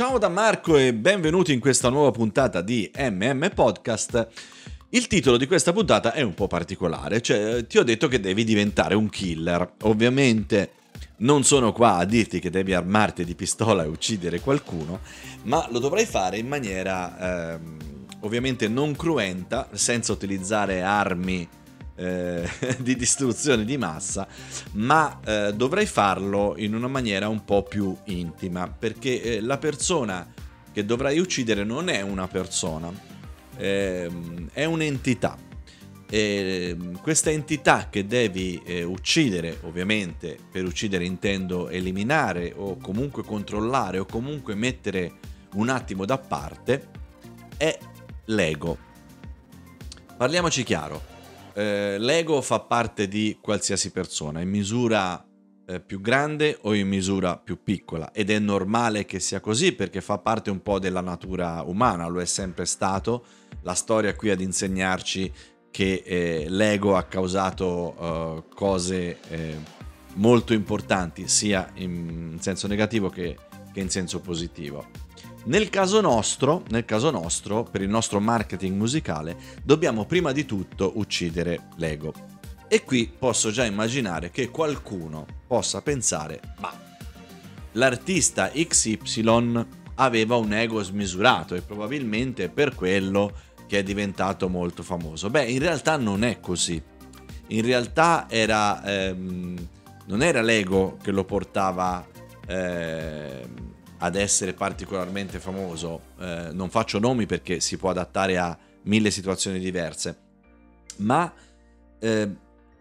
ciao da Marco e benvenuti in questa nuova puntata di MM Podcast. Il titolo di questa puntata è un po' particolare, cioè ti ho detto che devi diventare un killer. Ovviamente non sono qua a dirti che devi armarti di pistola e uccidere qualcuno, ma lo dovrai fare in maniera ehm, ovviamente non cruenta, senza utilizzare armi eh, di distruzione di massa, ma eh, dovrei farlo in una maniera un po' più intima, perché eh, la persona che dovrai uccidere non è una persona, ehm, è un'entità. E ehm, questa entità che devi eh, uccidere, ovviamente per uccidere intendo eliminare o comunque controllare o comunque mettere un attimo da parte, è l'ego. Parliamoci chiaro, eh, l'ego fa parte di qualsiasi persona, in misura eh, più grande o in misura più piccola ed è normale che sia così perché fa parte un po' della natura umana, lo è sempre stato. La storia qui ad insegnarci che eh, l'ego ha causato uh, cose eh, molto importanti sia in senso negativo che, che in senso positivo. Nel caso, nostro, nel caso nostro, per il nostro marketing musicale, dobbiamo prima di tutto uccidere l'ego. E qui posso già immaginare che qualcuno possa pensare, ma l'artista XY aveva un ego smisurato e probabilmente per quello che è diventato molto famoso. Beh, in realtà non è così. In realtà era, ehm, non era l'ego che lo portava ehm, ad essere particolarmente famoso, eh, non faccio nomi perché si può adattare a mille situazioni diverse, ma eh,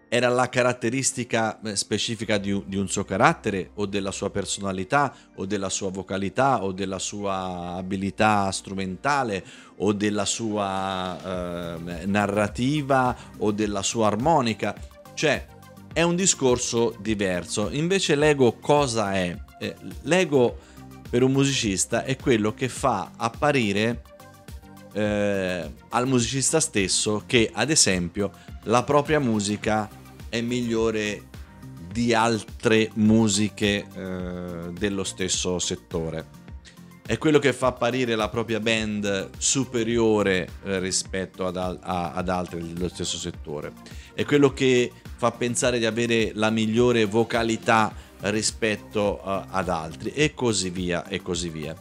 era la caratteristica eh, specifica di di un, suo carattere o della sua personalità o della sua vocalità o della sua abilità strumentale o della sua eh, narrativa o della sua armonica, cioè è un discorso diverso. Invece l'ego cosa è? Eh, l'ego per un musicista è quello che fa apparire eh, al musicista stesso che ad esempio la propria musica è migliore di altre musiche eh, dello stesso settore. È quello che fa apparire la propria band superiore eh, rispetto ad, a, ad altre dello stesso settore. È quello che fa pensare di avere la migliore vocalità rispetto uh, ad altri e così via e così via.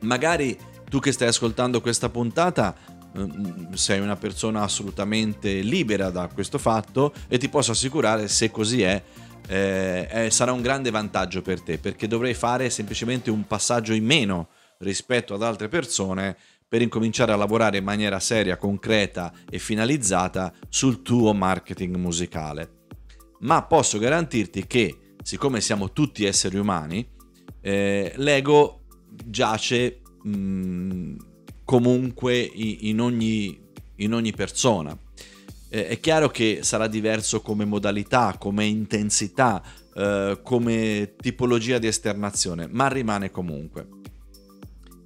Magari tu che stai ascoltando questa puntata mm, sei una persona assolutamente libera da questo fatto e ti posso assicurare se così è eh, eh, sarà un grande vantaggio per te perché dovrai fare semplicemente un passaggio in meno rispetto ad altre persone per incominciare a lavorare in maniera seria, concreta e finalizzata sul tuo marketing musicale. Ma posso garantirti che siccome siamo tutti esseri umani, eh, l'ego giace mh, comunque in ogni, in ogni persona. Eh, è chiaro che sarà diverso come modalità, come intensità, eh, come tipologia di esternazione, ma rimane comunque.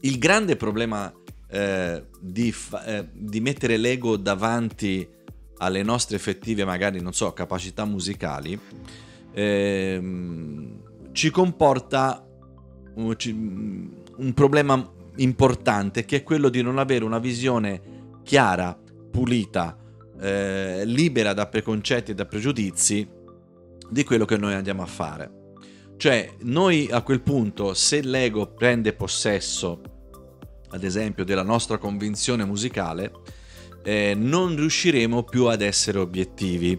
Il grande problema eh, di, fa- eh, di mettere l'ego davanti alle nostre effettive, magari, non so, capacità musicali, ehm, ci comporta un, problema importante che è quello di non avere una visione chiara, pulita, eh, libera da preconcetti e da pregiudizi di quello che noi andiamo a fare. Cioè, noi a quel punto, se l'ego prende possesso, ad esempio, della nostra convinzione musicale, eh, non riusciremo più ad essere obiettivi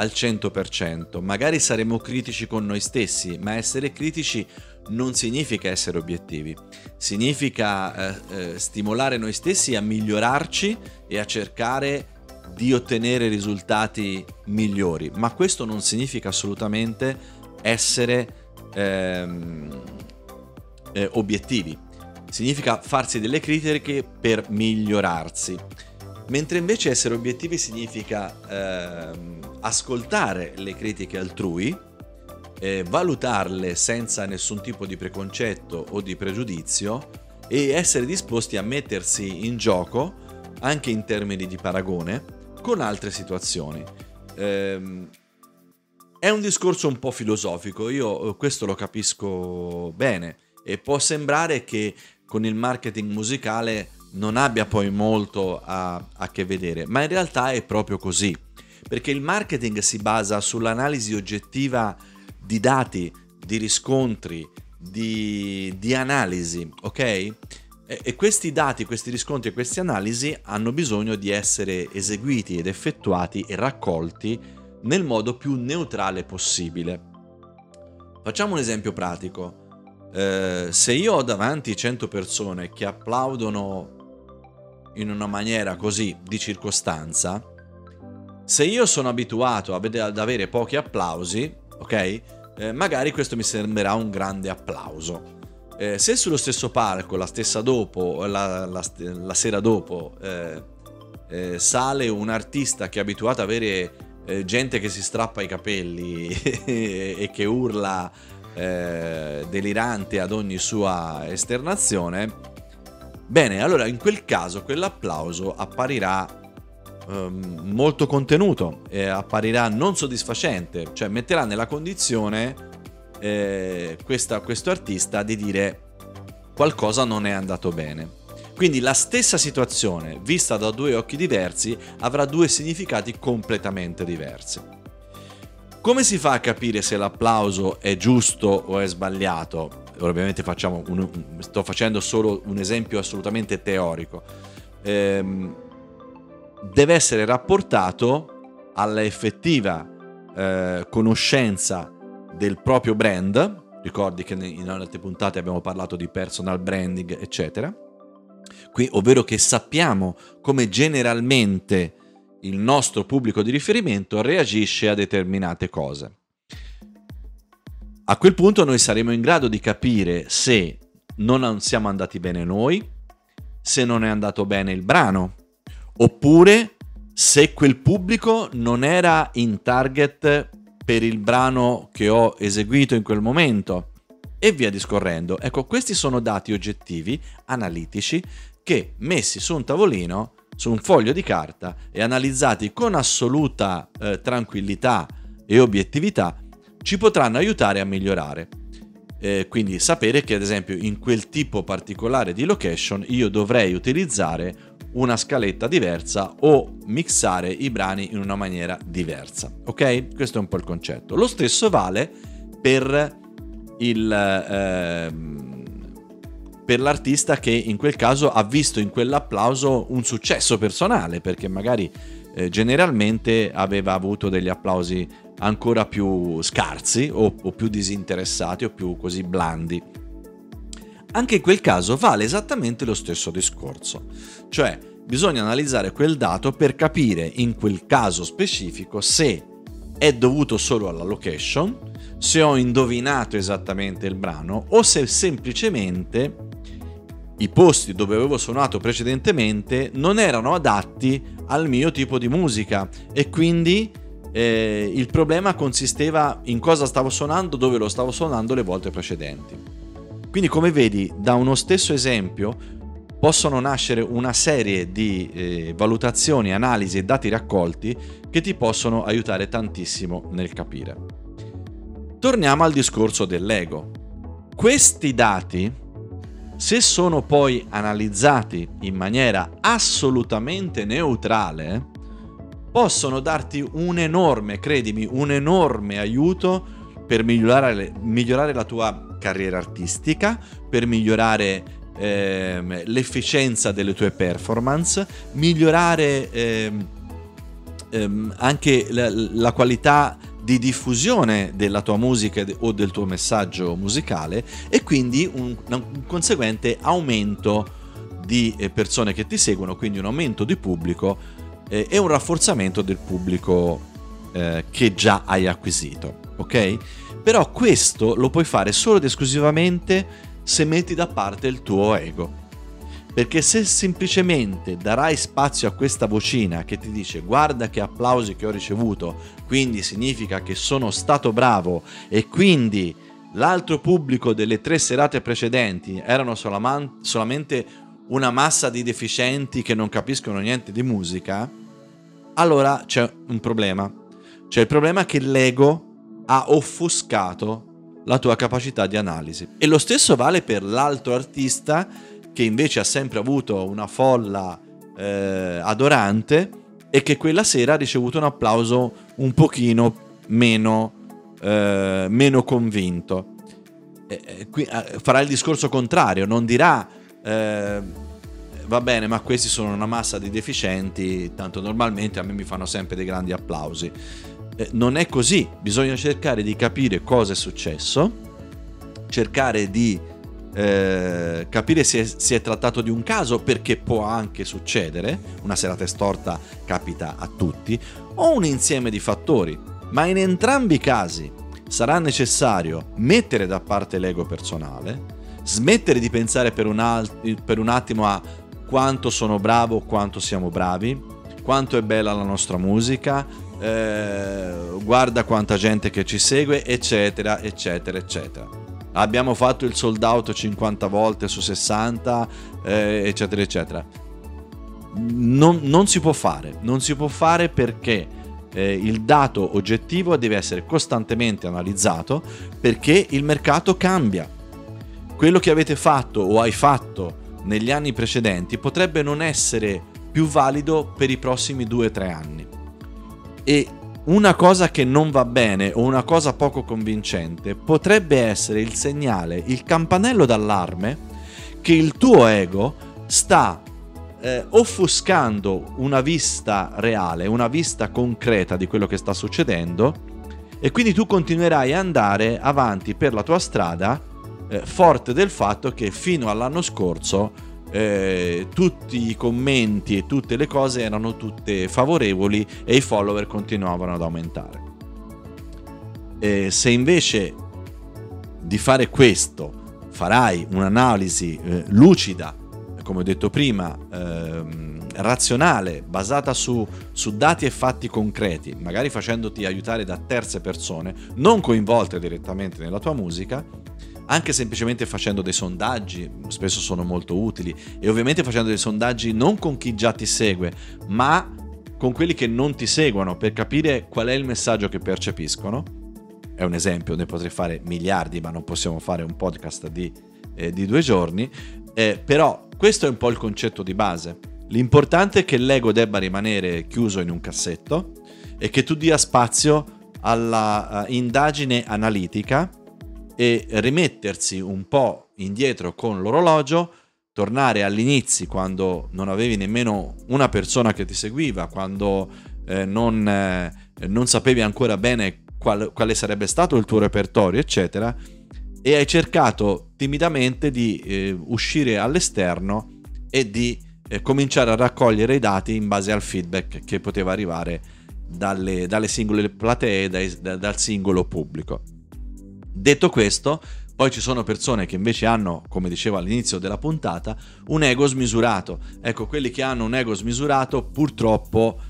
al 100%. Magari saremo critici con noi stessi, ma essere critici non significa essere obiettivi, significa eh, eh, stimolare noi stessi a migliorarci e a cercare di ottenere risultati migliori, ma questo non significa assolutamente essere ehm, eh, obiettivi, significa farsi delle critiche per migliorarsi. Mentre invece essere obiettivi significa ehm, ascoltare le critiche altrui, eh, valutarle senza nessun tipo di preconcetto o di pregiudizio e essere disposti a mettersi in gioco anche in termini di paragone con altre situazioni. Ehm, è un discorso un po' filosofico, io eh, questo lo capisco bene E può sembrare che con il marketing musicale non abbia poi molto a, a che vedere, ma in realtà è proprio così, perché il marketing si basa sull'analisi oggettiva di dati, di riscontri, di, di analisi, ok? E, e questi dati, questi riscontri e queste analisi hanno bisogno di essere eseguiti ed effettuati e raccolti nel modo più neutrale possibile. Facciamo un esempio pratico. Eh, se io ho davanti 100 persone che applaudono in una maniera così di circostanza, se io sono abituato ad avere pochi applausi, ok? Eh, magari questo mi sembrerà un grande applauso. Eh, se sullo stesso palco, la stessa dopo, la, la, la sera dopo, eh, eh sale un artista che è abituato ad avere eh, gente che si strappa i capelli e che urla eh, delirante ad ogni sua esternazione, Bene, allora in quel caso quell'applauso apparirà ehm, molto contenuto e apparirà non soddisfacente, cioè metterà nella condizione eh, questa, questo artista di dire qualcosa non è andato bene. Quindi la stessa situazione, vista da due occhi diversi, avrà due significati completamente diversi. Come si fa a capire se l'applauso è giusto o è sbagliato? Ovviamente un, sto facendo solo un esempio assolutamente teorico, ehm, deve essere rapportato alla effettiva eh, conoscenza del proprio brand, ricordi che in altre puntate abbiamo parlato di personal branding, eccetera, qui, ovvero che sappiamo come generalmente il nostro pubblico di riferimento reagisce a determinate cose. A quel punto noi saremo in grado di capire se non siamo andati bene noi, se non è andato bene il brano, oppure se quel pubblico non era in target per il brano che ho eseguito in quel momento e via discorrendo. Ecco, questi sono dati oggettivi, analitici, che messi su un tavolino, su un foglio di carta e analizzati con assoluta eh, tranquillità e obiettività, ci potranno aiutare a migliorare. Eh, quindi sapere che ad esempio in quel tipo particolare di location io dovrei utilizzare una scaletta diversa o mixare i brani in una maniera diversa. Ok? Questo è un po' il concetto. Lo stesso vale per il... Eh, per l'artista che in quel caso ha visto in quell'applauso un successo personale, perché magari eh, generalmente aveva avuto degli applausi ancora più scarsi o, o più disinteressati o più così blandi. Anche in quel caso vale esattamente lo stesso discorso, cioè bisogna analizzare quel dato per capire in quel caso specifico se è dovuto solo alla location, se ho indovinato esattamente il brano o se semplicemente i posti dove avevo suonato precedentemente non erano adatti al mio tipo di musica e quindi eh, il problema consisteva in cosa stavo suonando, dove lo stavo suonando le volte precedenti. Quindi come vedi, da uno stesso esempio possono nascere una serie di eh, valutazioni, analisi e dati raccolti che ti possono aiutare tantissimo nel capire. Torniamo al discorso dell'ego. Questi dati, se sono poi analizzati in maniera assolutamente neutrale, possono darti un enorme, credimi, un enorme aiuto per migliorare, migliorare la tua carriera artistica, per migliorare ehm, l'efficienza delle tue performance, migliorare ehm, ehm, anche la, la qualità di diffusione della tua musica o del tuo messaggio musicale e quindi un, un conseguente aumento di eh, persone che ti seguono, quindi un aumento di pubblico eh, e un rafforzamento del pubblico eh, che già hai acquisito, ok? Però questo lo puoi fare solo ed esclusivamente se metti da parte il tuo ego. Perché se semplicemente darai spazio a questa vocina che ti dice guarda che applausi che ho ricevuto, quindi significa che sono stato bravo e quindi l'altro pubblico delle tre serate precedenti erano solamente una massa di deficienti che non capiscono niente di musica, allora c'è un problema. C'è il problema che l'ego ha offuscato la tua capacità di analisi. E lo stesso vale per l'altro artista che invece ha sempre avuto una folla eh, adorante e che quella sera ha ricevuto un applauso un pochino meno, eh, meno convinto. Eh, qui, eh, farà il discorso contrario, non dirà eh, va bene ma questi sono una massa di deficienti, tanto normalmente a me mi fanno sempre dei grandi applausi. Eh, non è così, bisogna cercare di capire cosa è successo, cercare di eh, capire se si è trattato di un caso perché può anche succedere, una serata storta capita a tutti, o un insieme di fattori, ma in entrambi i casi sarà necessario mettere da parte l'ego personale, smettere di pensare per un, alt- per un attimo a quanto sono bravo, quanto siamo bravi, quanto è bella la nostra musica, eh, guarda quanta gente che ci segue, eccetera, eccetera, eccetera. Abbiamo fatto il sold out 50 volte su 60, eh, eccetera, eccetera. Non, non, si può fare, non si può fare perché eh, il dato oggettivo deve essere costantemente analizzato perché il mercato cambia. Quello che avete fatto o hai fatto negli anni precedenti potrebbe non essere più valido per i prossimi 2-3 anni e una cosa che non va bene o una cosa poco convincente potrebbe essere il segnale, il campanello d'allarme che il tuo ego sta eh, offuscando una vista reale, una vista concreta di quello che sta succedendo e quindi tu continuerai ad andare avanti per la tua strada eh, forte del fatto che fino all'anno scorso eh, tutti i commenti e tutte le cose erano tutte favorevoli e i follower continuavano ad aumentare. Eh, se invece di fare questo farai un'analisi eh, lucida, come ho detto prima, ehm, razionale, basata su, su dati e fatti concreti, magari facendoti aiutare da terze persone, non coinvolte direttamente nella tua musica, anche semplicemente facendo dei sondaggi, spesso sono molto utili, e ovviamente facendo dei sondaggi non con chi già ti segue, ma con quelli che non ti seguono per capire qual è il messaggio che percepiscono. È un esempio, ne potrei fare miliardi, ma non possiamo fare un podcast di, eh, di due giorni. Eh, però questo è un po' il concetto di base. L'importante è che l'ego debba rimanere chiuso in un cassetto e che tu dia spazio alla uh, indagine analitica e rimettersi un po' indietro con l'orologio, tornare all'inizio quando non avevi nemmeno una persona che ti seguiva, quando eh, non, eh, non, sapevi ancora bene qual, quale sarebbe stato il tuo repertorio, eccetera, e hai cercato timidamente di eh, uscire all'esterno e di eh, cominciare a raccogliere i dati in base al feedback che poteva arrivare dalle, dalle singole platee, dai, da, dal singolo pubblico. Detto questo, poi ci sono persone che invece hanno, come dicevo all'inizio della puntata, un ego smisurato. Ecco, quelli che hanno un ego smisurato purtroppo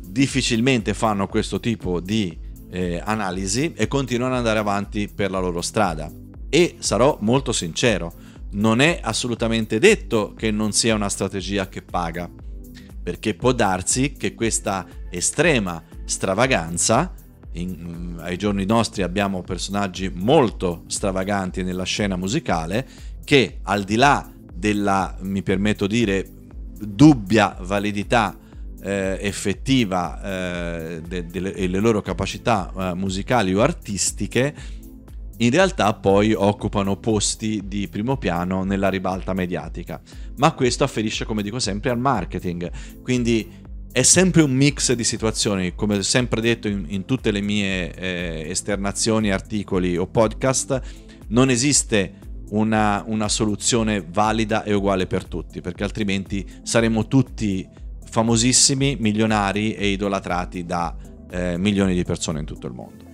difficilmente fanno questo tipo di eh, analisi e continuano ad andare avanti per la loro strada. E sarò molto sincero, non è assolutamente detto che non sia una strategia che paga, perché può darsi che questa estrema stravaganza in, ai giorni nostri abbiamo personaggi molto stravaganti nella scena musicale che al di là della, mi permetto di dire, dubbia validità eh, effettiva eh, de, de, delle loro capacità eh, musicali o artistiche, in realtà poi occupano posti di primo piano nella ribalta mediatica. Ma questo afferisce, come dico sempre, al marketing. Quindi è sempre un mix di situazioni, come ho sempre detto in, in tutte le mie eh, esternazioni, articoli o podcast, non esiste una, una, soluzione valida e uguale per tutti, perché altrimenti saremmo tutti famosissimi, milionari e idolatrati da eh, milioni di persone in tutto il mondo.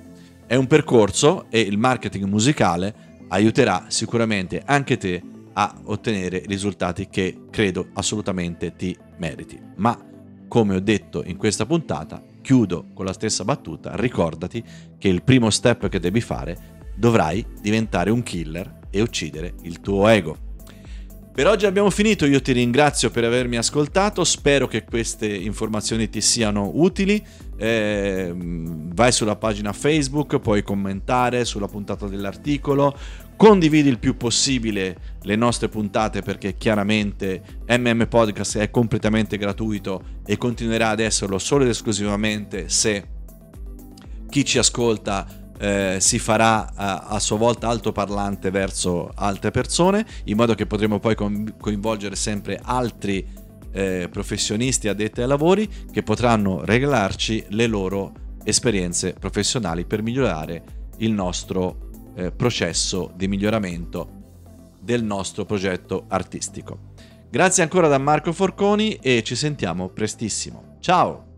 È un percorso e il marketing musicale aiuterà sicuramente anche te a ottenere risultati che credo assolutamente ti meriti. Ma come ho detto in questa puntata, chiudo con la stessa battuta, ricordati che il primo step che devi fare dovrai diventare un killer e uccidere il tuo ego. Per oggi abbiamo finito, io ti ringrazio per avermi ascoltato, spero che queste informazioni ti siano utili. Eh, vai sulla pagina Facebook, puoi commentare sulla puntata dell'articolo, condividi il più possibile le nostre puntate perché chiaramente MM Podcast è completamente gratuito e continuerà ad esserlo solo ed esclusivamente se chi ci ascolta eh, si farà a, a, sua volta altoparlante verso altre persone, in modo che potremo poi coinvolgere sempre altri eh, professionisti addetti ai lavori che potranno regalarci le loro esperienze professionali per migliorare il nostro eh, processo di miglioramento del nostro progetto artistico. Grazie ancora da Marco Forconi e ci sentiamo prestissimo. Ciao!